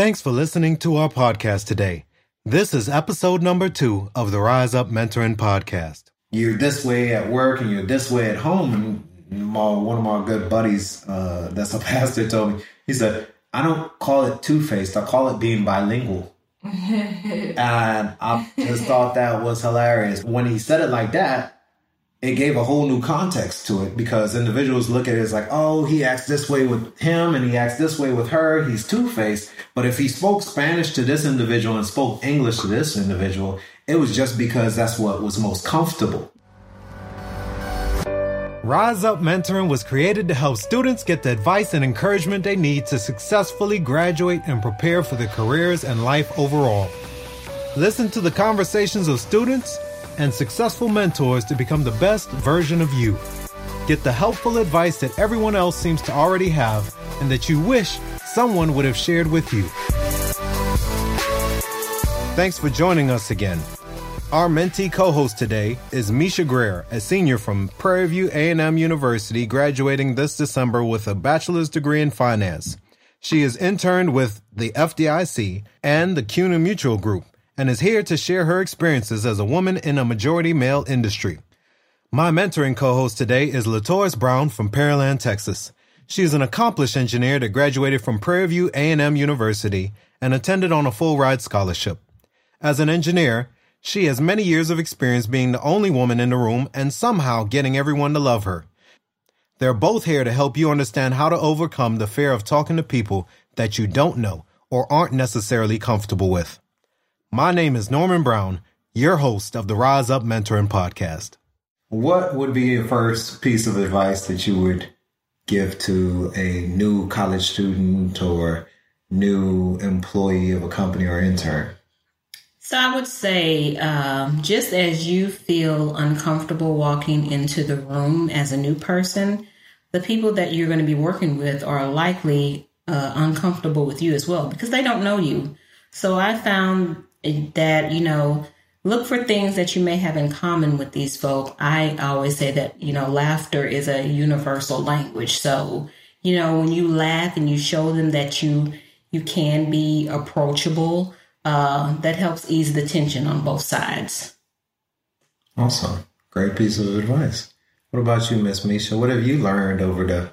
Thanks for listening to our podcast today. This is episode number two of the Rise Up Mentoring Podcast. You're this way at work and you're this way at home. And my, one of my good buddies, uh, that's a pastor, told me, he said, I don't call it two faced, I call it being bilingual. and I just thought that was hilarious. When he said it like that, it gave a whole new context to it because individuals look at it as like, oh, he acts this way with him and he acts this way with her. He's two faced. But if he spoke Spanish to this individual and spoke English to this individual, it was just because that's what was most comfortable. Rise Up Mentoring was created to help students get the advice and encouragement they need to successfully graduate and prepare for their careers and life overall. Listen to the conversations of students and successful mentors to become the best version of you. Get the helpful advice that everyone else seems to already have and that you wish someone would have shared with you. Thanks for joining us again. Our mentee co-host today is Misha Greer, a senior from Prairie View A&M University, graduating this December with a bachelor's degree in finance. She is interned with the FDIC and the CUNA Mutual Group and is here to share her experiences as a woman in a majority male industry. My mentoring co-host today is Latoris Brown from Pearland, Texas. She is an accomplished engineer that graduated from Prairie View A&M University and attended on a full ride scholarship. As an engineer, she has many years of experience being the only woman in the room and somehow getting everyone to love her. They're both here to help you understand how to overcome the fear of talking to people that you don't know or aren't necessarily comfortable with. My name is Norman Brown, your host of the Rise Up Mentoring Podcast. What would be your first piece of advice that you would give to a new college student or new employee of a company or intern? So I would say, um, just as you feel uncomfortable walking into the room as a new person, the people that you're going to be working with are likely uh, uncomfortable with you as well because they don't know you. So I found that, you know, look for things that you may have in common with these folk. I always say that, you know, laughter is a universal language. So, you know, when you laugh and you show them that you, you can be approachable, uh, that helps ease the tension on both sides. Awesome. Great piece of advice. What about you, Miss Misha? What have you learned over the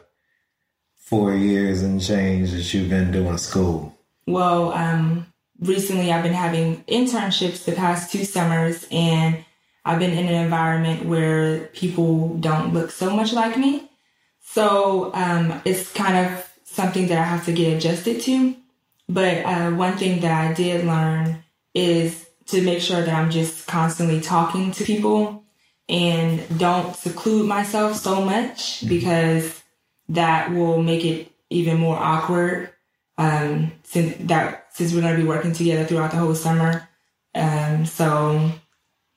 four years and change that you've been doing school? Well, um, recently I've been having internships the past two summers and I've been in an environment where people don't look so much like me. So um, it's kind of something that I have to get adjusted to. But uh, one thing that I did learn is to make sure that I'm just constantly talking to people and don't seclude myself so much because that will make it even more awkward um, since that since we're going to be working together throughout the whole summer. Um, so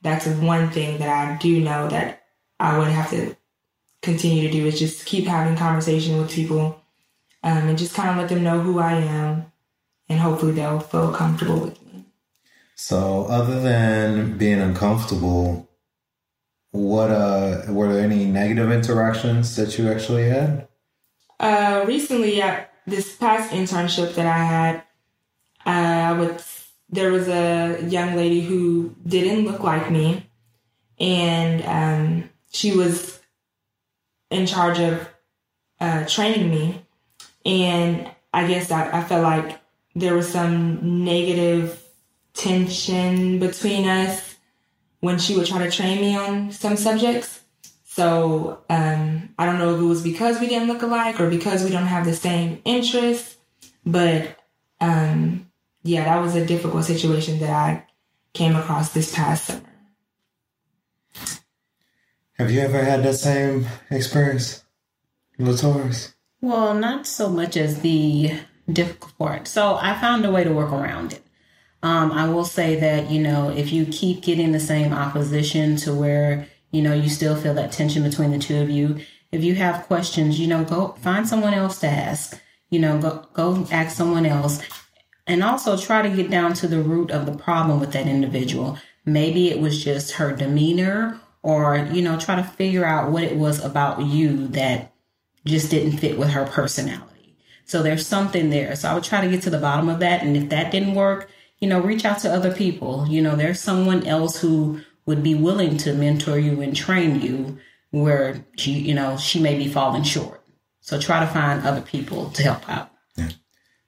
that's one thing that I do know that I would have to continue to do is just keep having conversation with people um, and just kind of let them know who I am, and hopefully they'll feel comfortable with me. So, other than being uncomfortable, what uh, were there any negative interactions that you actually had? Uh, recently, yeah, this past internship that I had, uh, with there was a young lady who didn't look like me, and um, she was in charge of uh, training me. And I guess I, I felt like there was some negative tension between us when she would try to train me on some subjects. So um, I don't know if it was because we didn't look alike or because we don't have the same interests, but um, yeah, that was a difficult situation that I came across this past summer. Have you ever had that same experience, Latoris? Well, not so much as the difficult part. So I found a way to work around it. Um, I will say that, you know, if you keep getting the same opposition to where, you know, you still feel that tension between the two of you, if you have questions, you know, go find someone else to ask. You know, go go ask someone else and also try to get down to the root of the problem with that individual. Maybe it was just her demeanor or, you know, try to figure out what it was about you that just didn't fit with her personality. So there's something there. So I would try to get to the bottom of that. And if that didn't work, you know, reach out to other people. You know, there's someone else who would be willing to mentor you and train you where she, you know, she may be falling short. So try to find other people to help out. Yeah.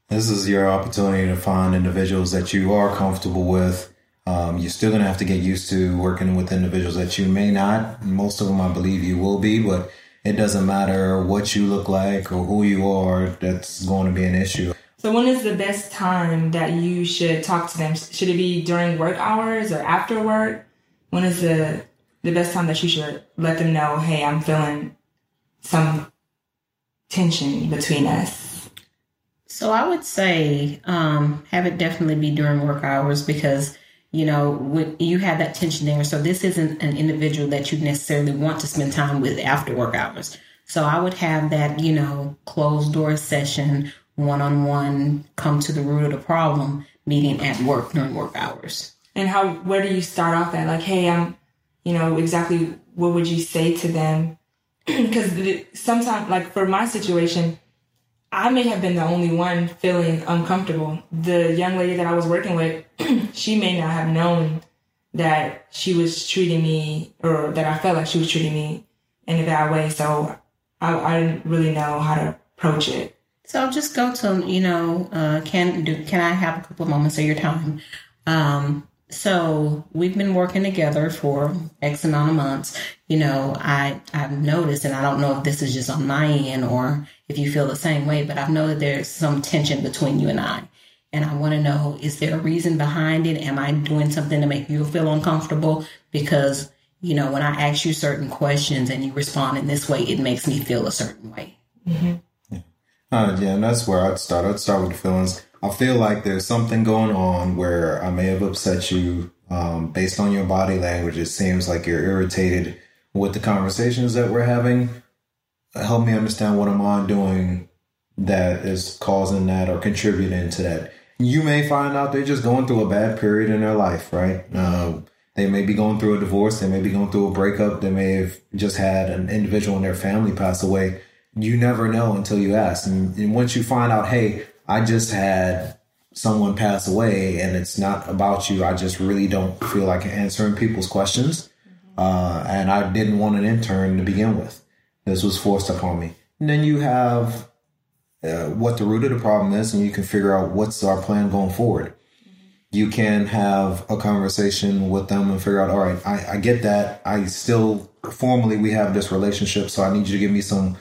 This is your opportunity to find individuals that you are comfortable with. Um, you're still going to have to get used to working with individuals that you may not. Most of them, I believe, you will be, but it doesn't matter what you look like or who you are. That's going to be an issue. So, when is the best time that you should talk to them? Should it be during work hours or after work? When is the the best time that you should let them know, hey, I'm feeling some tension between us? So I would say um, have it definitely be during work hours because you know when you have that tension there. So this isn't an individual that you necessarily want to spend time with after work hours. So I would have that you know closed door session one on one, come to the root of the problem meeting at work during work hours. And how, where do you start off at? Like, hey, I'm, you know, exactly what would you say to them? Because sometimes, like for my situation, I may have been the only one feeling uncomfortable. The young lady that I was working with, she may not have known that she was treating me or that I felt like she was treating me in a bad way. So I, I didn't really know how to approach it. So just go to you know, uh, can do can I have a couple of moments of your time? Um, so we've been working together for X amount of months. You know, I I've noticed, and I don't know if this is just on my end or if you feel the same way, but I've noticed there's some tension between you and I. And I want to know, is there a reason behind it? Am I doing something to make you feel uncomfortable? Because, you know, when I ask you certain questions and you respond in this way, it makes me feel a certain way. Mm-hmm. Uh, yeah, and that's where I'd start. I'd start with the feelings. I feel like there's something going on where I may have upset you um, based on your body language. It seems like you're irritated with the conversations that we're having. Help me understand what am I doing that is causing that or contributing to that. You may find out they're just going through a bad period in their life, right? Uh, they may be going through a divorce. They may be going through a breakup. They may have just had an individual in their family pass away you never know until you ask. And, and, once you find out, hey, I just had someone pass away and it's not about you, I just really don't feel like answering people's questions. Uh, and I didn't want an intern to begin with. This was forced upon me. And then you have uh, what the root of the problem is, and you can figure out what's our plan going forward. You can have a conversation with them and figure out, all right, I, I get that. I still formally we have this relationship, so I need you to give me some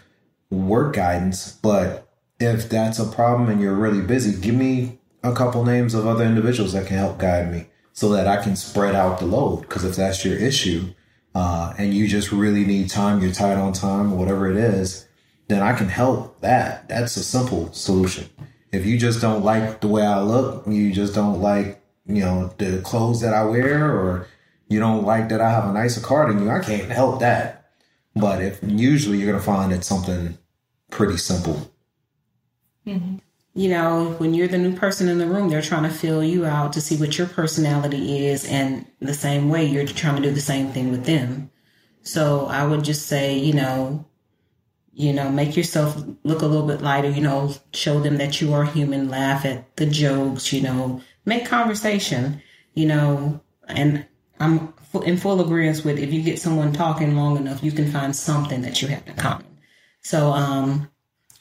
work guidance, but if that's a problem and you're really busy, give me a couple names of other individuals that can help guide me so that I can spread out the load. Because if that's your issue, uh, and you just really need time, you're tight on time, whatever it is, then I can help that. That's a simple solution. If you just don't like the way I look, you just don't like, you know, the clothes that I wear, or you don't like that I have a nicer car than you, I can't help that. But if usually you're going to find it's something pretty simple. Mm-hmm. You know, when you're the new person in the room, they're trying to fill you out to see what your personality is, and the same way you're trying to do the same thing with them. So I would just say, you know, you know, make yourself look a little bit lighter. You know, show them that you are human. Laugh at the jokes. You know, make conversation. You know, and I'm in full agreement with if you get someone talking long enough, you can find something that you have in common. So, um,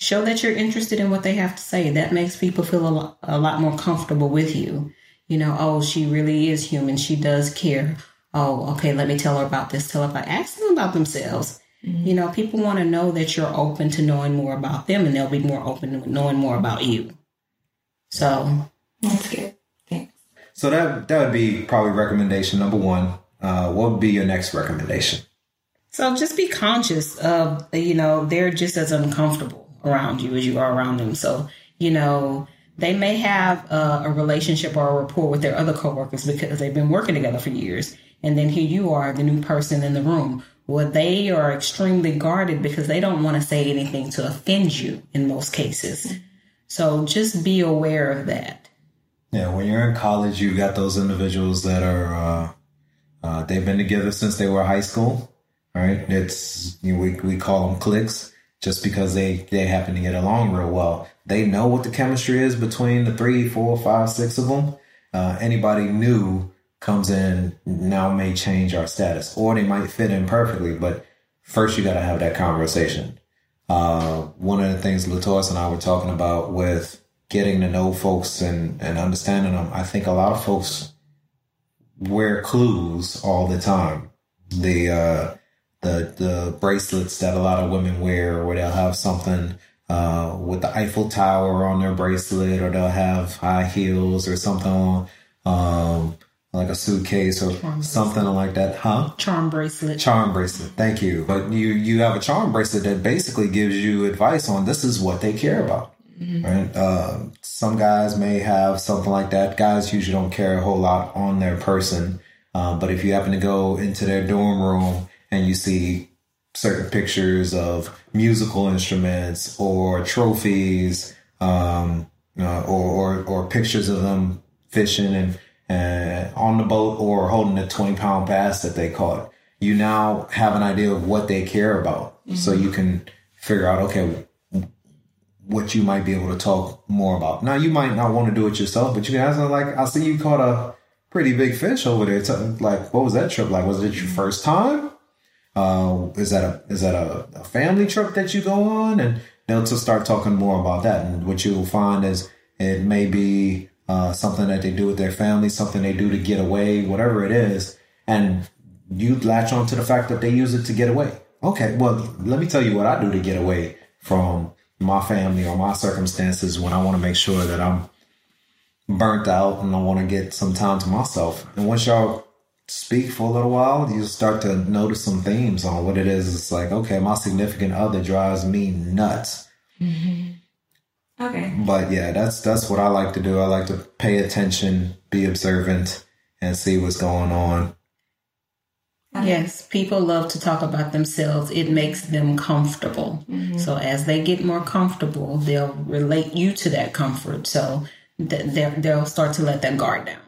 show that you're interested in what they have to say. That makes people feel a lot, a lot more comfortable with you. You know, oh, she really is human. She does care. Oh, okay, let me tell her about this. Tell her about, ask them about themselves. Mm-hmm. You know, people want to know that you're open to knowing more about them and they'll be more open to knowing more about you. So that's good. Thanks. So that that would be probably recommendation number one. Uh, what would be your next recommendation? So just be conscious of, you know, they're just as uncomfortable around you as you are around them. So, you know, they may have a, a relationship or a rapport with their other coworkers because they've been working together for years. And then here you are, the new person in the room. Well, they are extremely guarded because they don't want to say anything to offend you in most cases. So just be aware of that. Yeah, when you're in college, you've got those individuals that are, uh, uh, they've been together since they were high school right? It's you know, we we call them cliques, just because they they happen to get along real well. They know what the chemistry is between the three, four, five, six of them. Uh, anybody new comes in now may change our status, or they might fit in perfectly. But first, you got to have that conversation. Uh, one of the things Latoris and I were talking about with getting to know folks and, and understanding them, I think a lot of folks wear clues all the time. The, uh, the, the bracelets that a lot of women wear, where they'll have something, uh, with the Eiffel Tower on their bracelet, or they'll have high heels or something on, um, like a suitcase or charm something bracelet. like that, huh? Charm bracelet. Charm bracelet. Thank you. But you you have a charm bracelet that basically gives you advice on this is what they care about. Mm-hmm. Right. Uh, some guys may have something like that. Guys usually don't care a whole lot on their person. Uh, but if you happen to go into their dorm room and you see certain pictures of musical instruments or trophies, um, uh, or, or, or pictures of them fishing and uh, on the boat or holding a 20 pound bass that they caught. You now have an idea of what they care about. Mm-hmm. So you can figure out, okay, what you might be able to talk more about. Now you might not want to do it yourself, but you can ask them like, I see you caught a pretty big fish over there. like, what was that trip like? Was it your first time? Uh, is that a, is that a, a family trip that you go on? And they'll just start talking more about that. And what you'll find is it may be uh, something that they do with their family, something they do to get away, whatever it is. And you latch on to the fact that they use it to get away. Okay, well, let me tell you what I do to get away from my family or my circumstances when I want to make sure that I'm burnt out and I want to get some time to myself. And once y'all speak for a little while, you start to notice some themes on what it is. It's like, okay, my significant other drives me nuts. Mm-hmm. Okay. But yeah, that's that's what I like to do. I like to pay attention, be observant, and see what's going on. Yes, people love to talk about themselves. It makes them comfortable. Mm-hmm. So as they get more comfortable, they'll relate you to that comfort. So th- they'll start to let that guard down.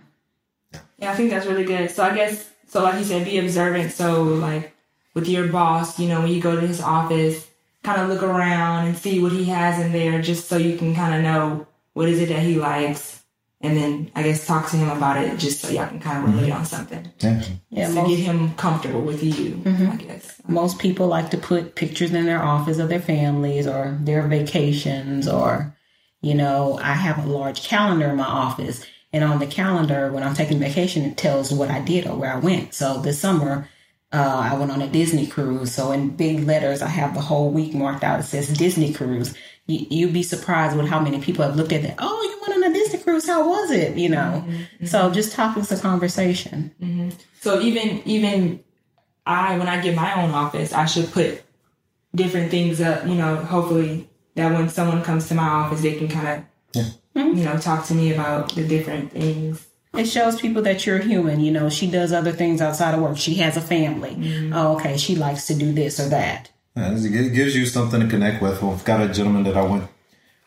Yeah, I think that's really good. So I guess so, like you said, be observant. So like with your boss, you know, when you go to his office, kind of look around and see what he has in there just so you can kind of know what is it that he likes and then I guess talk to him about it just so y'all can kind of relate mm-hmm. on something. Yeah, yeah to most, get him comfortable with you, mm-hmm. I guess. Most people like to put pictures in their office of their families or their vacations or, you know, I have a large calendar in my office and on the calendar when I'm taking vacation, it tells what I did or where I went. So this summer, uh, I went on a Disney cruise. So in big letters, I have the whole week marked out. It says Disney cruise. You, would be surprised with how many people have looked at that. Oh, you went on a Disney cruise. How was it? You know, mm-hmm. so just topics of conversation. Mm-hmm. So even, even I, when I get my own office, I should put different things up, you know, hopefully that when someone comes to my office, they can kind of, yeah. You know, talk to me about the different things it shows people that you're human. You know, she does other things outside of work. She has a family. Mm-hmm. Oh, okay. She likes to do this or that. Yeah, it gives you something to connect with. Well, I've got a gentleman that I went,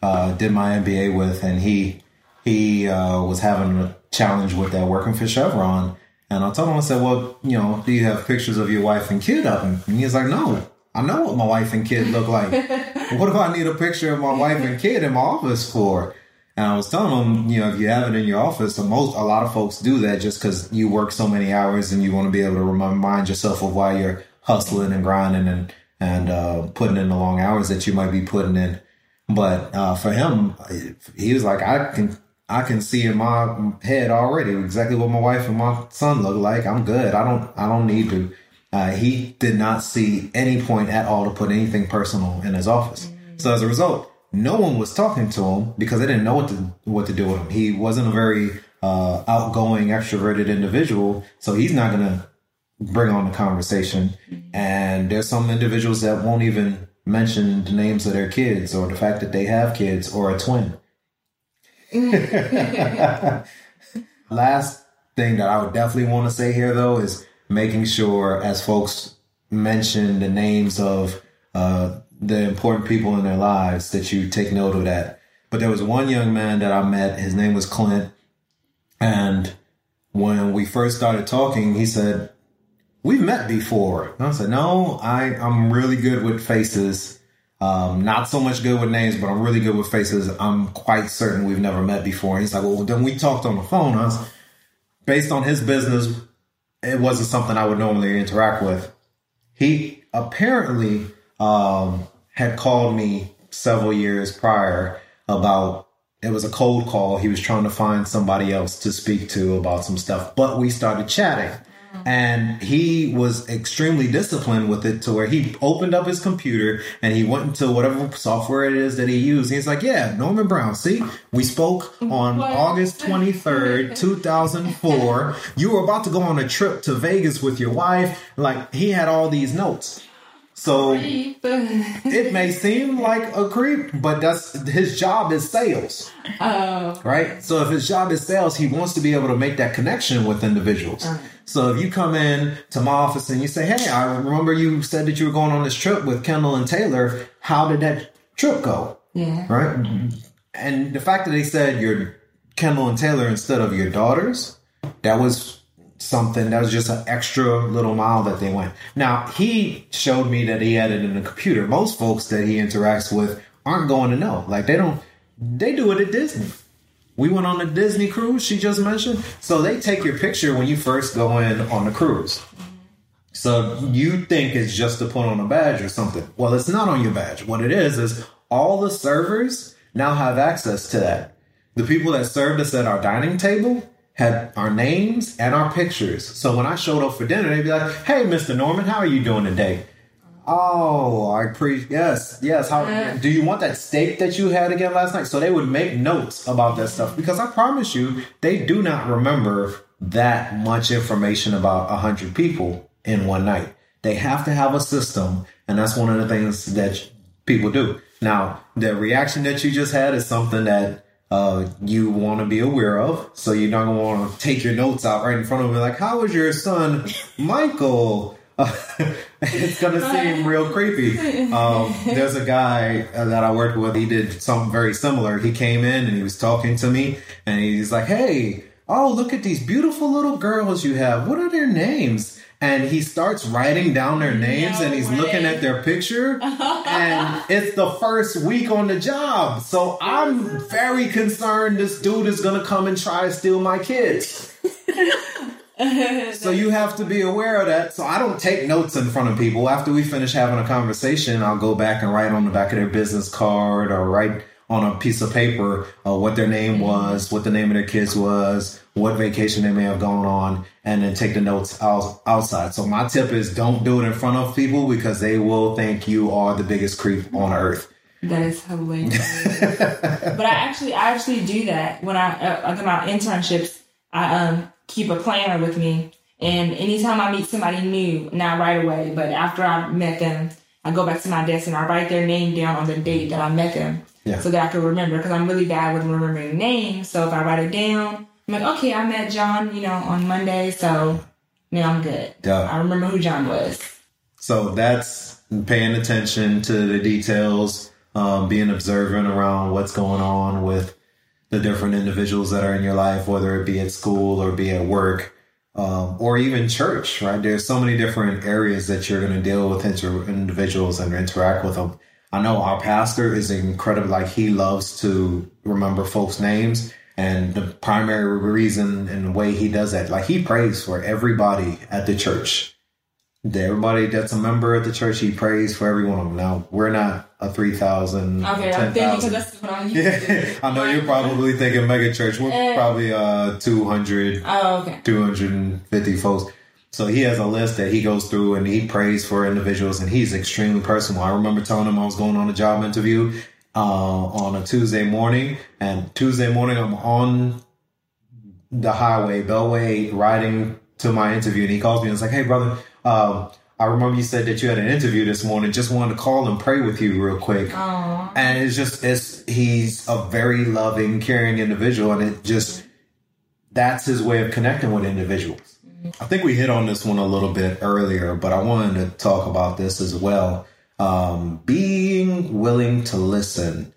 uh, did my MBA with, and he, he, uh, was having a challenge with that working for Chevron. And I told him, I said, well, you know, do you have pictures of your wife and kid up? And he's like, no, I know what my wife and kid look like. what if I need a picture of my wife and kid in my office for? And I was telling them, you know, if you have it in your office, most a lot of folks do that just because you work so many hours and you want to be able to remind yourself of why you're hustling and grinding and and uh, putting in the long hours that you might be putting in. But uh, for him, he was like, I can I can see in my head already exactly what my wife and my son look like. I'm good. I don't I don't need to. Uh, he did not see any point at all to put anything personal in his office. So as a result, no one was talking to him because they didn't know what to what to do with him. He wasn't a very uh, outgoing, extroverted individual, so he's not gonna bring on the conversation. And there's some individuals that won't even mention the names of their kids or the fact that they have kids or a twin. Last thing that I would definitely want to say here, though, is making sure as folks mention the names of uh, the important people in their lives that you take note of that. But there was one young man that I met. His name was Clint. And when we first started talking, he said, we've met before. And I said, no, I, I'm really good with faces. Um, not so much good with names, but I'm really good with faces. I'm quite certain we've never met before. And he's like, well, then we talked on the phone. I was, based on his business, it wasn't something I would normally interact with. He apparently um, had called me several years prior about it was a cold call. He was trying to find somebody else to speak to about some stuff, but we started chatting. And he was extremely disciplined with it to where he opened up his computer and he went into whatever software it is that he used. He's like, Yeah, Norman Brown. See, we spoke on What? August 23rd, 2004. You were about to go on a trip to Vegas with your wife. Like, he had all these notes. So it may seem like a creep, but that's his job is sales. Oh, Right? So if his job is sales, he wants to be able to make that connection with individuals. Uh. So if you come in to my office and you say, Hey, I remember you said that you were going on this trip with Kendall and Taylor. How did that trip go? yeah. Right? And the fact that they said you're Kendall and Taylor instead of your daughters, that was something that was just an extra little mile that they went. Now, he showed me that he had it in the computer. Most folks that he interacts with aren't going to know. Like they don't they do it at Disney. We went on a Disney cruise, she just mentioned. So they take your picture when you first go in on the cruise. So you think it's just to put on a badge or something. Well, it's not on your badge. What it is is all the servers now have access to that. The people that served us at our dining table had our names and our pictures. So when I showed up for dinner, they'd be like, "Hey, Mr. Norman, how are you doing today?" Oh, I pre yes, yes. How do you want that steak that you had again last night? So they would make notes about that stuff because I promise you, they do not remember that much information about a hundred people in one night. They have to have a system, and that's one of the things that people do. Now, the reaction that you just had is something that uh, you want to be aware of. So you're not going to want to take your notes out right in front of me, like, "How was your son, Michael?" it's going to seem real creepy. Um, there's a guy uh, that I worked with. He did something very similar. He came in and he was talking to me, and he's like, "Hey, oh, look at these beautiful little girls you have. What are their names?" And he starts writing down their names, No and he's way. looking at their picture, and it's the first week on the job. So I'm very concerned this dude is gonna come and try to steal my kids. so you have to be aware of that. So I don't take notes in front of people. After we finish having a conversation, I'll go back and write on the back of their business card or write on a piece of paper uh, what their name was, what the name of their kids was, what vacation they may have gone on, and then take the notes out, outside. So my tip is don't do it in front of people because they will think you are the biggest creep on earth. That is hilarious. but I actually, I actually do that when I, uh, like my internships. I um keep a planner with me, and anytime I meet somebody new, not right away, but after I met them, I go back to my desk and I write their name down on the date that I met them, Yeah. so that I can remember. Because I'm really bad with remembering names. So if I write it down, I'm like, okay, I met John, you know, on Monday, so now I'm good. Yeah. I remember who John was. So that's paying attention to the details, um, being observant around what's going on with the different individuals that are in your life, whether it be at school or be at work, um, or even church, right? There's so many different areas that you're going to deal with inter- individuals and interact with them. I know our pastor is incredible. Like he loves to remember folks' names. And the primary reason and the way he does that, like he prays for everybody at the church everybody that's a member of the church, he prays for every one of them. Now, we're not a 3,000, Okay, I'm thinking that's what I'm. Yeah, I know you're probably thinking mega church. We're Eh. probably uh 200, Oh, okay. 250 folks. So he has a list that he goes through and he prays for individuals and he's extremely personal. I remember telling him I was going on a job interview uh, on a Tuesday morning and Tuesday morning I'm on the highway, Beltway, riding to my interview, and he calls me and is like, "Hey, brother, um, I remember you said that you had an interview this morning. Just wanted to call and pray with you real quick." And it's just, it's he's a very loving, caring individual, and it just that's his way of connecting with individuals. I think we hit on this one a little bit earlier, but I wanted to talk about this as well. Um, being willing to listen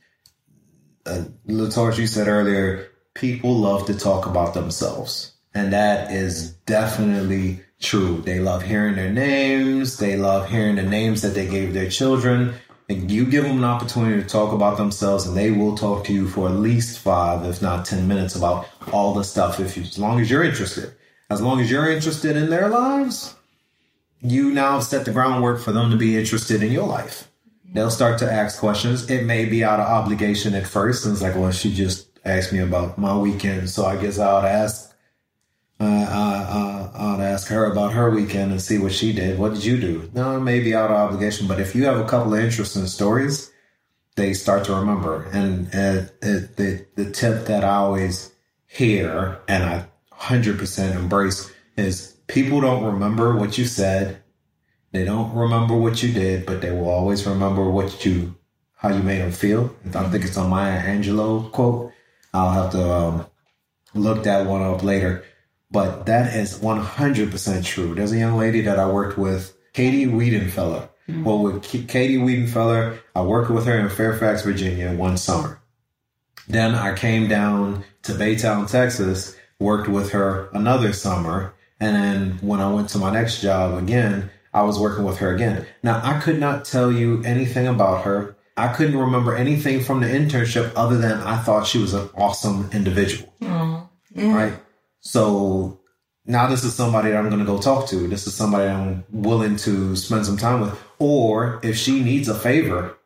uh, Latoris, you said earlier, people love to talk about themselves. And that is definitely true. They love hearing their names. They love hearing the names that they gave their children. and you give them an opportunity to talk about themselves, and they will talk to you for at least five, if not ten minutes, about all the stuff. If you, as long as you're interested, as long as you're interested in their lives, you now set the groundwork for them to be interested in your life. They'll start to ask questions. It may be out of obligation at first, and it's like, well, she just asked me about my weekend, so I guess I to ask. Uh, I, I, I'd ask her about her weekend and see what she did. What did you do? No, it may be out of obligation, but if you have a couple of interesting stories, they start to remember. And uh, the the tip that I always hear and I hundred percent embrace is people don't remember what you said. They don't remember what you did, but they will always remember what you how you made them feel. I think it's a Maya Angelou quote. I'll have to um, look that one up later. But that is 100% true. There's a young lady that I worked with, Katie Wiedenfeller. Mm-hmm. Well, with K- Katie Wiedenfeller, I worked with her in Fairfax, Virginia one summer. Then I came down to Baytown, Texas, worked with her another summer. And then when I went to my next job again, I was working with her again. Now, I could not tell you anything about her. I couldn't remember anything from the internship other than I thought she was an awesome individual. Right. So now this is somebody that I'm going to go talk to. This is somebody I'm willing to spend some time with. Or if she needs a favor,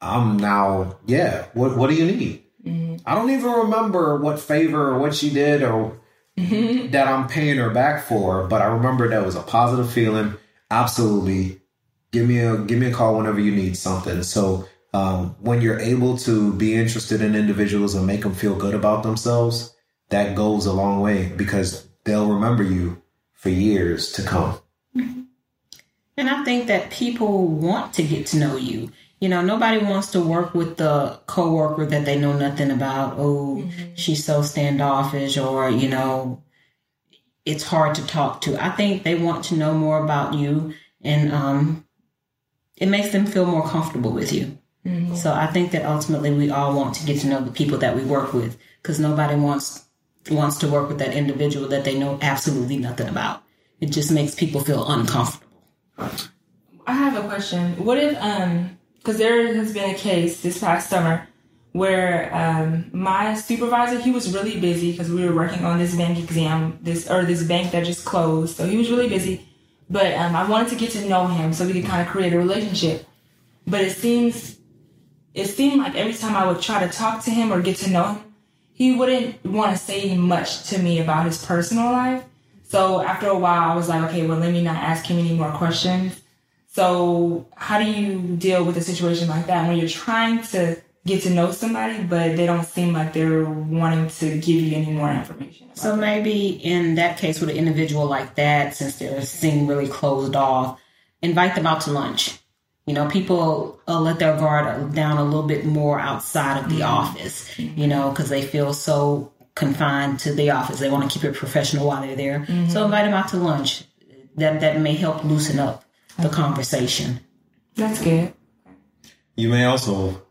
I'm now, yeah, what, what do you need? Mm-hmm. I don't even remember what favor or what she did or mm-hmm. that I'm paying her back for, but I remember that was a positive feeling. Absolutely. Give me a, give me a call whenever you need something. So, um, when you're able to be interested in individuals and make them feel good about themselves, that goes a long way because they'll remember you for years to come. And I think that people want to get to know you. You know, nobody wants to work with the coworker that they know nothing about. Oh, mm-hmm. she's so standoffish, or you know, it's hard to talk to. I think they want to know more about you, and um, it makes them feel more comfortable with you. Mm-hmm. So I think that ultimately we all want to get to know the people that we work with because nobody wants wants to work with that individual that they know absolutely nothing about. It just makes people feel uncomfortable. I have a question. What if, um, because there has been a case this past summer where um, my supervisor he was really busy because we were working on this bank exam this or this bank that just closed so he was really busy but um, i wanted to get to know him so we could kind of create a relationship but it seems it seemed like every time i would try to talk to him or get to know him he wouldn't want to say much to me about his personal life. So after a while, I was like, okay, well, let me not ask him any more questions. So how do you deal with a situation like that when you're trying to get to know somebody, but they don't seem like they're wanting to give you any more information? So maybe in that case, with an individual like that, since they're seem really closed off, invite them out to lunch. You know, people uh, let their guard down a little bit more outside of the mm-hmm. office, you know, because they feel so confined to the office. They want to keep it professional while they're there. Mm-hmm. So invite them out to lunch. That that may help loosen up the okay. conversation. That's good. You may also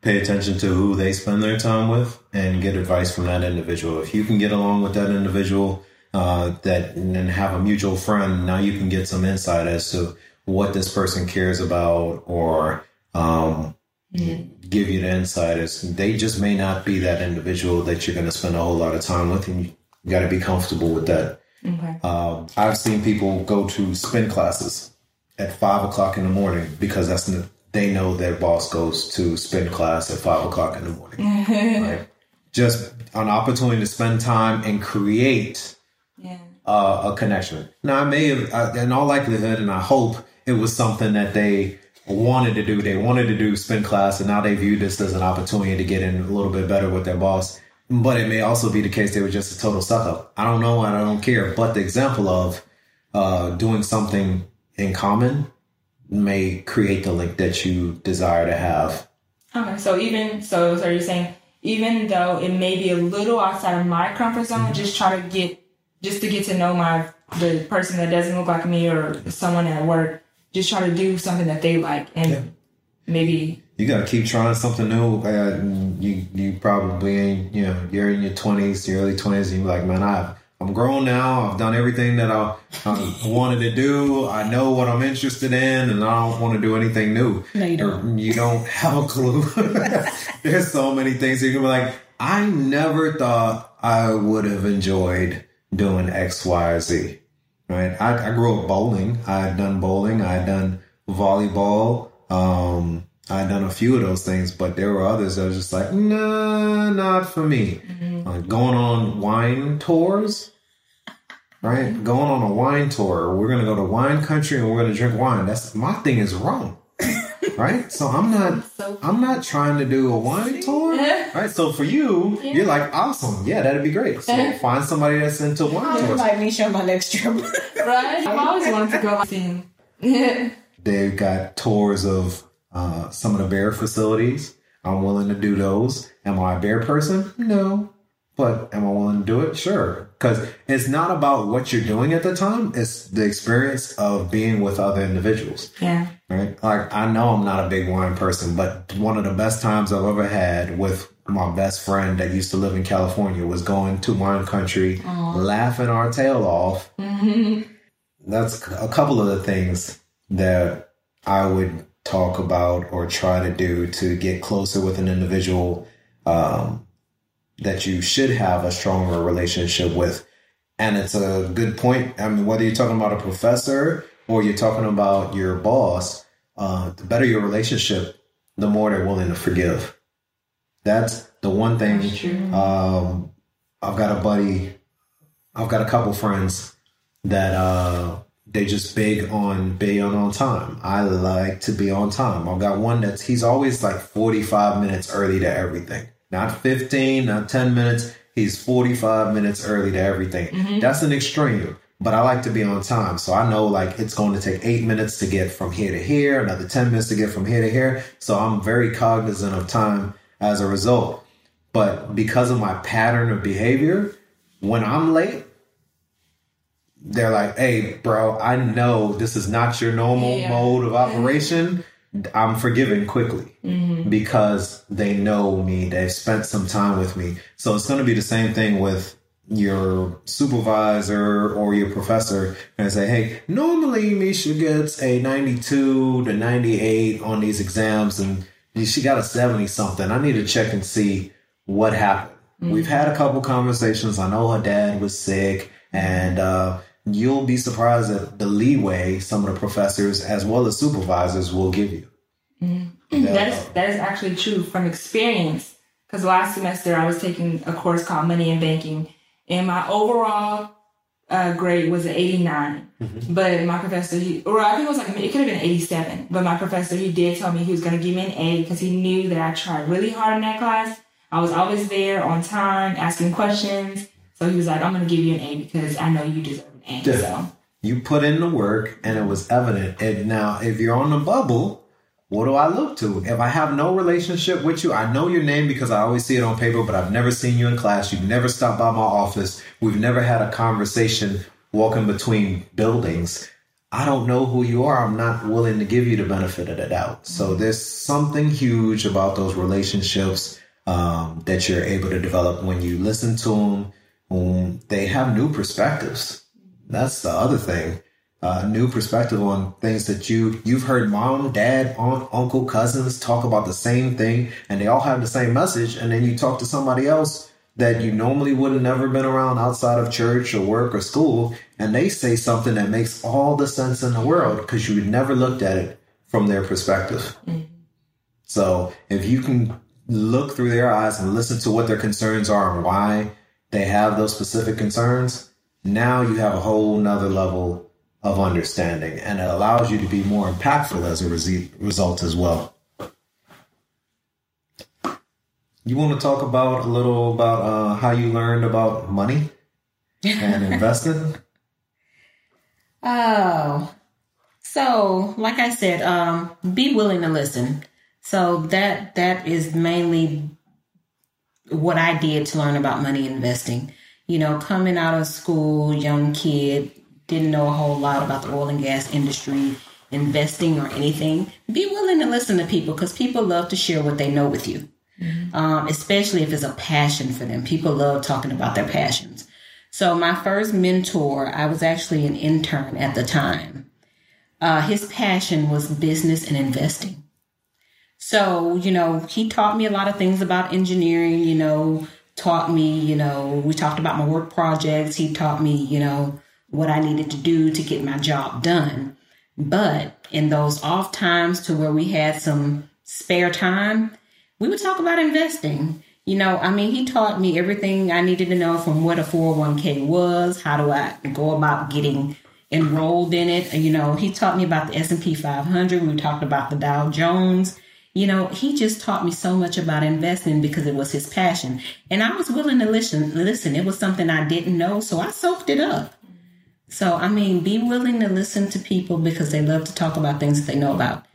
pay attention to who they spend their time with and get advice from that individual. If you can get along with that individual, uh, that and have a mutual friend, now you can get some insight as to what this person cares about or um, mm-hmm. give you the insight is they just may not be that individual that you're going to spend a whole lot of time with and you got to be comfortable with that okay. um, i've seen people go to spin classes at five o'clock in the morning because that's the, they know their boss goes to spin class at five o'clock in the morning right? just an opportunity to spend time and create yeah. uh, a connection now i may have uh, in all likelihood and i hope it was something that they wanted to do. They wanted to do spin class, and now they view this as an opportunity to get in a little bit better with their boss. But it may also be the case they were just a total suck up. I don't know, and I don't care. But the example of uh, doing something in common may create the link that you desire to have. Okay, so even so, so are you're saying even though it may be a little outside of my comfort zone, mm-hmm. just try to get just to get to know my the person that doesn't look like me or someone at work just try to do something that they like and yeah. maybe you got to keep trying something new. Uh, you you probably you know you're in your twenties, your early twenties, and you're like, man, I I'm grown now. I've done everything that I, I wanted to do. I know what I'm interested in, and I don't want to do anything new. No, you don't. You don't have a clue. There's so many things you can be like. I never thought I would have enjoyed doing X, Y, Z. Right? I, I grew up bowling. I had done bowling. I had done volleyball. Um, I had done a few of those things, but there were others that was just like, nah, not for me. Like going on wine tours, right? Going on a wine tour. We're gonna go to wine country and we're gonna drink wine. That's my thing is wrong. right? So I'm not, So- I'm not trying to do a wine tour, right? So for you, you're like, awesome, yeah, that'd be great. So find somebody that's into wine tours. Invite me on my next trip. Right? I've always wanted to go like seeing. They've got tours of uh, some of the bear facilities. I'm willing to do those. Am I a bear person? No. But am I willing to do it? Sure. Because it's not about what you're doing at the time, it's the experience of being with other individuals. yeah. Right? Like, I know I'm not a big wine person, but one of the best times I've ever had with my best friend that used to live in California was going to wine country, laughing our tail off. That's a couple of the things that I would talk about or try to do to get closer with an individual um, that you should have a stronger relationship with. And it's a good point. I mean, whether you're talking about a professor or you're talking about your boss, uh, the better your relationship, the more they're willing to forgive. That's the one thing. Um, I've got a buddy, I've got a couple friends that uh, they just big on being on time. I like to be on time. I've got one that's he's always like 45 minutes early to everything. Not 15, not 10 minutes. He's 45 minutes early to everything. Mm-hmm. That's an extreme. But I like to be on time. So I know like it's going to take eight minutes to get from here to here, another 10 minutes to get from here to here. So I'm very cognizant of time as a result. But because of my pattern of behavior, when I'm late, they're like, hey, bro, I know this is not your normal Yeah. mode of operation. I'm forgiven quickly because they know me. They've spent some time with me. So it's going to be the same thing with your supervisor or your professor and say, hey, normally Misha gets a 92 to 98 on these exams and she got a 70 something. I need to check and see what happened. We've had a couple conversations. I know her dad was sick and, uh, you'll be surprised at the leeway some of the professors as well as supervisors will give you. That is that is actually true from experience. Because last semester I was taking a course called Money and Banking, and my overall uh, grade was an 89. But my professor, he, or I think it was like it could have been 87. But my professor, he did tell me he was going to give me an A because he knew that I tried really hard in that class. I was always there on time, asking questions. So he was like, "I'm going to give you an A because I know you deserve A." Yeah. You put in the work and it was evident. And now, if you're on the bubble, what do I look to? If I have no relationship with you, I know your name because I always see it on paper, but I've never seen you in class. You've never stopped by my office. We've never had a conversation walking between buildings. I don't know who you are. I'm not willing to give you the benefit of the doubt. So there's something huge about those relationships um, that you're able to develop when you listen to them. Um, they have new perspectives. That's the other thing. Uh, new perspective on things that you you've heard mom, dad, aunt, uncle, cousins talk about the same thing, and they all have the same message. And then you talk to somebody else that you normally would have never been around outside of church or work or school, and they say something that makes all the sense in the world because you never looked at it from their perspective. So if you can look through their eyes and listen to what their concerns are and why they have those specific concerns, now you have a whole nother level of understanding and it allows you to be more impactful as a result as well. You want to talk about a little about uh, how you learned about money and investing? Oh, so like I said, um, be willing to listen. So that that is mainly what I did to learn about money investing. You know, coming out of school, young kid, didn't know a whole lot about the oil and gas industry, investing or anything. Be willing to listen to people because people love to share what they know with you, um, especially if it's a passion for them. People love talking about their passions. So my first mentor, I was actually an intern at the time. Uh, his passion was business and investing. So, you know, he taught me a lot of things about engineering, you know, taught me, you know, we talked about my work projects. He taught me, you know, what I needed to do to get my job done. But in those off times to where we had some spare time, we would talk about investing. You know, I mean, he taught me everything I needed to know from what a 401k was, how do I go about getting enrolled in it. You know, he taught me about the S&P 500. We talked about the Dow Jones. You know, he just taught me so much about investing because it was his passion. And I was willing to listen. Listen, it was something I didn't know, so I soaked it up. So, I mean, be willing to listen to people because they love to talk about things that they know about.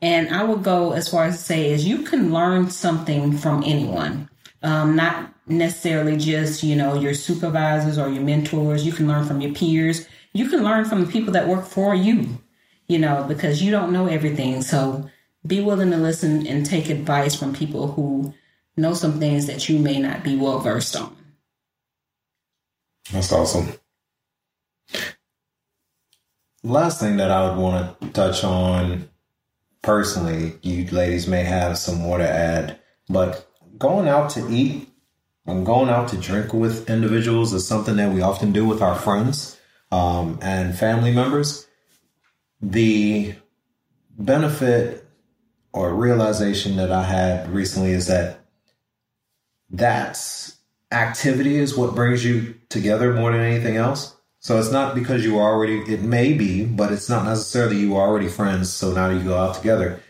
And I would go as far as to say is you can learn something from anyone um, not necessarily just you know your supervisors or your mentors you can learn from your peers you can learn from the people that work for you you know because you don't know everything so be willing to listen and take advice from people who know some things that you may not be well versed on that's awesome last thing that i would want to touch on personally you ladies may have some more to add but going out to eat and going out to drink with individuals is something that we often do with our friends um, and family members. The benefit or realization that I had recently is that that activity is what brings you together more than anything else. So it's not because you already, it may be, but it's not necessarily you are already friends. So now you go out together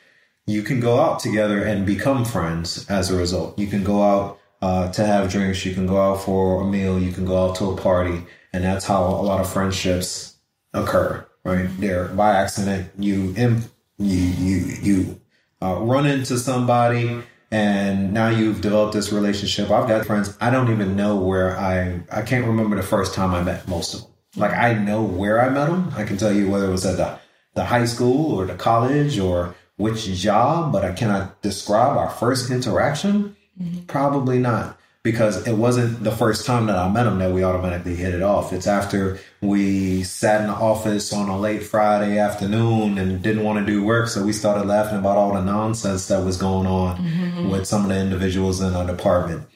you can go out together and become friends as a result. You can go out uh, to have drinks. You can go out for a meal. You can go out to a party. And that's how a lot of friendships occur, right? There by accident, you, you, you, you uh, run into somebody and now you've developed this relationship. I've got friends. I don't even know where I, I can't remember the first time I met most of them. Like I know where I met them. I can tell you whether it was at the, the high school or the college or which job, but I cannot describe our first interaction. Mm-hmm. Probably not because it wasn't the first time that I met him that we automatically hit it off. It's after we sat in the office on a late Friday afternoon and didn't want to do work. So we started laughing about all the nonsense that was going on mm-hmm. with some of the individuals in our department.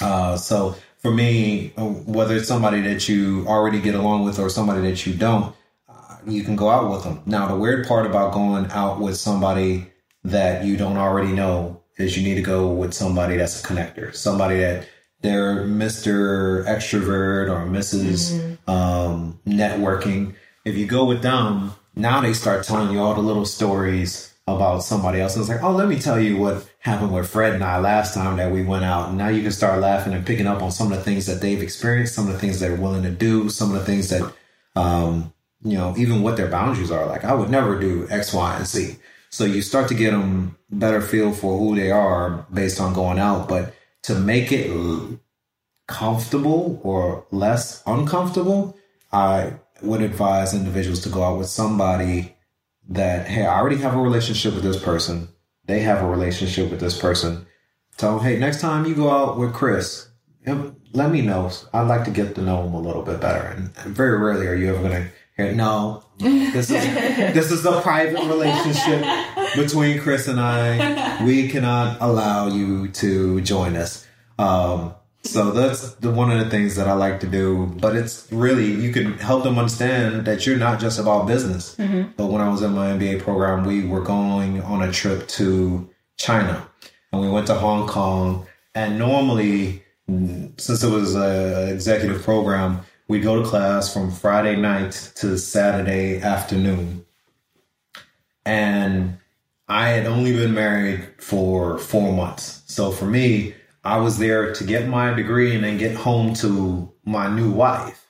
Uh, so for me, whether it's somebody that you already get along with or somebody that you don't, you can go out with them. Now, the weird part about going out with somebody that you don't already know is you need to go with somebody that's a connector, somebody that they're Mr. Extrovert or missus mm-hmm. um, networking. If you go with them, now they start telling you all the little stories about somebody else. And it's like, oh, let me tell you what happened with Fred and I last time that we went out. And now you can start laughing and picking up on some of the things that they've experienced, some of the things they're willing to do, some of the things that um, you know, even what their boundaries are. Like, I would never do X, Y, and Z. So you start to get them better feel for who they are based on going out. But to make it comfortable or less uncomfortable, I would advise individuals to go out with somebody that, hey, I already have a relationship with this person. They have a relationship with this person. Tell them, hey, next time you go out with Chris, let me know. I'd like to get to know him a little bit better. And very rarely are you ever going to no, this is this is a private relationship between Chris and I. We cannot allow you to join us. Um, so that's the one of the things that I like to do. But it's really you can help them understand that you're not just about business. Mm-hmm. But when I was in my MBA program, we were going on a trip to China, and we went to Hong Kong. And normally, since it was an executive program we go to class from Friday night to Saturday afternoon. And I had only been married for four months. So for me, I was there to get my degree and then get home to my new wife.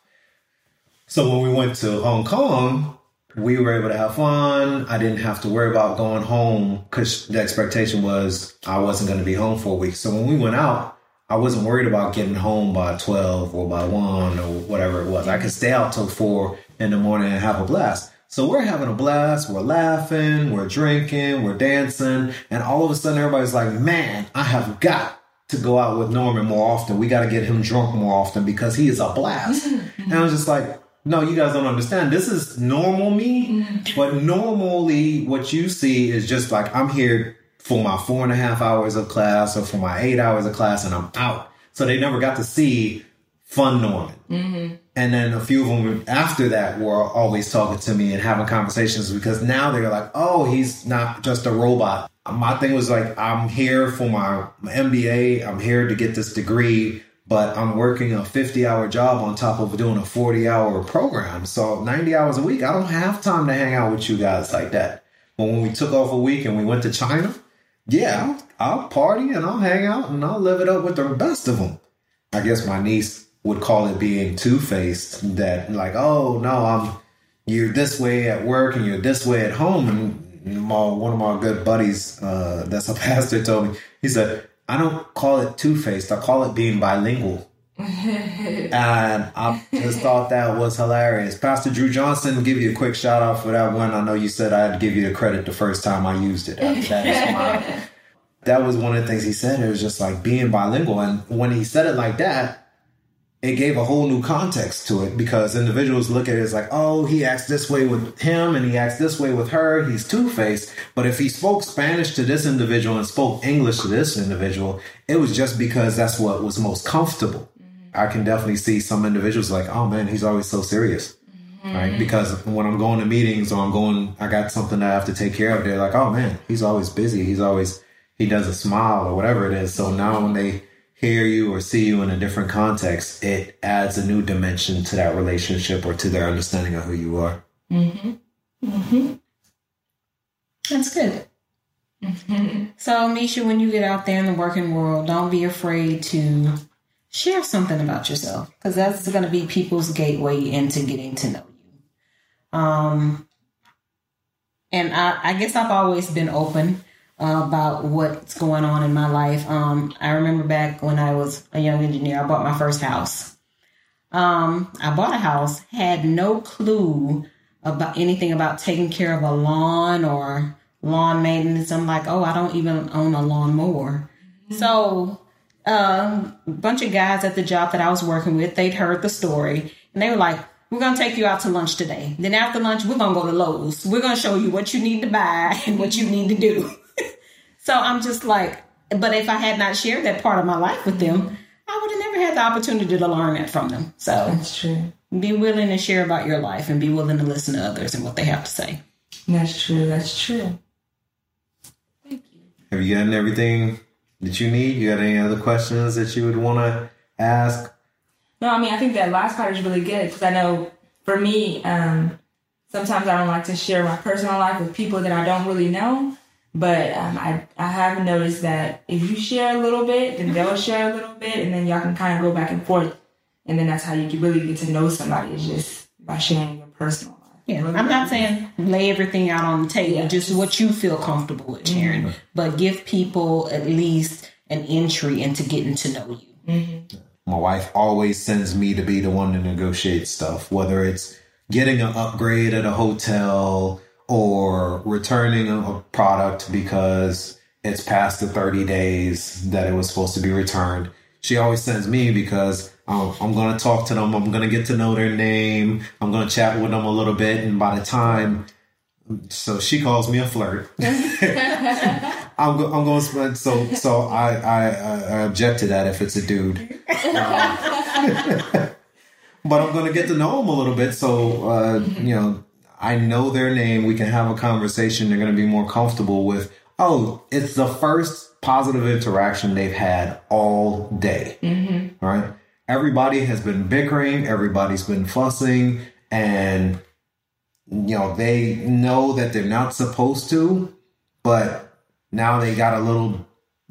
So when we went to Hong Kong, we were able to have fun. I didn't have to worry about going home because the expectation was I wasn't going to be home for a week. So when we went out, I wasn't worried about getting home by 12 or by 1 or whatever it was. I could stay out till 4 in the morning and have a blast. So we're having a blast, we're laughing, we're drinking, we're dancing, and all of a sudden everybody's like, man, I have got to go out with Norman more often. We got to get him drunk more often because he is a blast. Mm-hmm. and I was just like, no, you guys don't understand. This is normal me, mm-hmm. but normally what you see is just like I'm here for my four and a half hours of class or for my eight hours of class and I'm out. So they never got to see fun Norman. Mm-hmm. And then a few of them after that were always talking to me and having conversations because now they're like, oh, he's not just a robot. My thing was like, I'm here for my MBA. I'm here to get this degree, but I'm working a 50 hour job on top of doing a 40 hour program. So 90 hours a week, I don't have time to hang out with you guys like that. But when we took off a week and we went to China, yeah, I'll, I'll party and I'll hang out and I'll live it up with the best of them. I guess my niece would call it being two faced. That like, oh no, I'm you're this way at work and you're this way at home. And my, one of my good buddies, uh, that's a pastor, told me he said, I don't call it two faced. I call it being bilingual. And um, I just thought that was hilarious. Pastor Drew Johnson, give you a quick shout out for that one. I know you said I'd give you the credit the first time I used it. That, my, that was one of the things he said. It was just like being bilingual. And when he said it like that, it gave a whole new context to it because individuals look at it as like, oh, he acts this way with him and he acts this way with her. He's two faced. But if he spoke Spanish to this individual and spoke English to this individual, it was just because that's what was most comfortable. I can definitely see some individuals like, oh man, he's always so serious. Mm-hmm. Right? Because when I'm going to meetings or I'm going, I got something that I have to take care of, they're like, oh man, he's always busy. He's always, he doesn't smile or whatever it is. So now when they, hear you or see you in a different context, it adds a new dimension to that relationship or to their understanding of who you are. Mm-hmm. Mm-hmm. That's good. Mm-hmm. So, Misha, when you get out there in the working world, don't be afraid to share something about yourself because that's going to be people's gateway into getting to know you. Um, and I, I guess I've always been open uh, about what's going on in my life. Um, I remember back when I was a young engineer, I bought my first house. Um, I bought a house, had no clue about anything about taking care of a lawn or lawn maintenance. I'm like, oh, I don't even own a lawnmower. Mm-hmm. So, um, a bunch of guys at the job that I was working with, they'd heard the story and they were like, we're going to take you out to lunch today. Then after lunch, we're going to go to Lowe's. We're going to show you what you need to buy and what you need to do. So I'm just like, but if I had not shared that part of my life with them, I would have never had the opportunity to learn that from them. So that's true. Be willing to share about your life and be willing to listen to others and what they have to say. That's true. That's true. Thank you. Have you gotten everything that you need? You got any other questions that you would want to ask? No, I mean, I think that last part is really good because I know for me, um, sometimes I don't like to share my personal life with people that I don't really know. But um, I, I have noticed that if you share a little bit, then they'll share a little bit, and then y'all can kind of go back and forth. And then that's how you can really get to know somebody is just by sharing your personal life. Yeah, I'm not saying lay everything out on the table, yeah. just what you feel comfortable with sharing, mm-hmm. but give people at least an entry into getting to know you. Mm-hmm. My wife always sends me to be the one to negotiate stuff, whether it's getting an upgrade at a hotel, or returning a product because it's past the 30 days that it was supposed to be returned. She always sends me because um, I'm going to talk to them. I'm going to get to know their name. I'm going to chat with them a little bit. And by the time, so she calls me a flirt. I'm, go, I'm going to spend, so, so I, I, I object to that if it's a dude. Um, but I'm going to get to know them a little bit. So, uh, you know, I know their name. We can have a conversation. They're going to be more comfortable with, oh, it's the first positive interaction they've had all day. Mm-hmm. Right? Everybody has been bickering, everybody's been fussing, and you know, they know that they're not supposed to, but now they got a little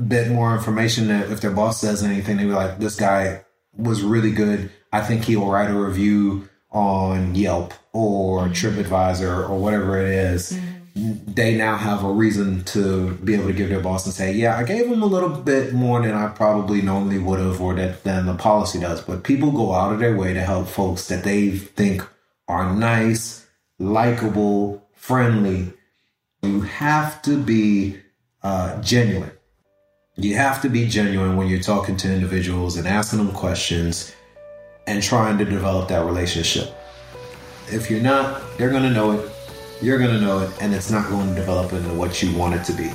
bit more information that if their boss says anything, they be like, this guy was really good. I think he'll write a review on Yelp or mm-hmm. TripAdvisor or whatever it is, mm-hmm. They now have a reason to be able to give their boss and say, yeah, I gave them a little bit more than I probably normally would have or that than the policy does. But people go out of their way to help folks that they think are nice, likable, friendly. You have to be uh, genuine. You have to be genuine when you're talking to individuals and asking them questions and trying to develop that relationship. If you're not, they're going to know it, you're going to know it, and it's not going to develop into what you want it to be.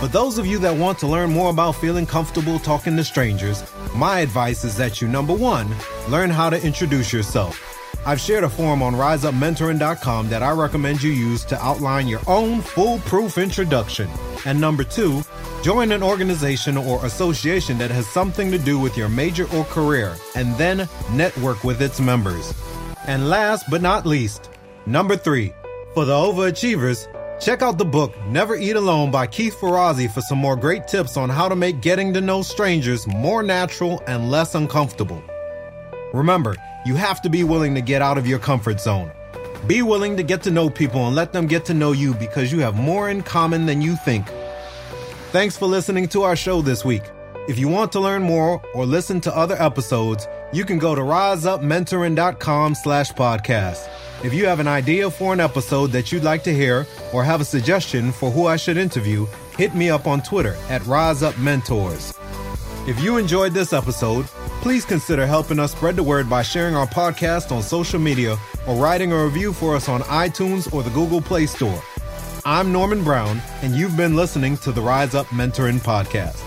For those of you that want to learn more about feeling comfortable talking to strangers, my advice is that you number one, learn how to introduce yourself. I've shared a form on riseupmentoring.com that I recommend you use to outline your own foolproof introduction. And number two, join an organization or association that has something to do with your major or career, and then network with its members. And last but not least, number three, for the overachievers, check out the book Never Eat Alone by Keith Ferrazzi for some more great tips on how to make getting to know strangers more natural and less uncomfortable. Remember, you have to be willing to get out of your comfort zone. Be willing to get to know people and let them get to know you because you have more in common than you think. Thanks for listening to our show this week. If you want to learn more or listen to other episodes, you can go to riseupmentoring.com slash podcast. If you have an idea for an episode that you'd like to hear or have a suggestion for who I should interview, hit me up on Twitter at riseupmentors. If you enjoyed this episode, please consider helping us spread the word by sharing our podcast on social media or writing a review for us on iTunes or the Google Play Store. I'm Norman Brown, and you've been listening to the Rise Up Mentoring Podcast.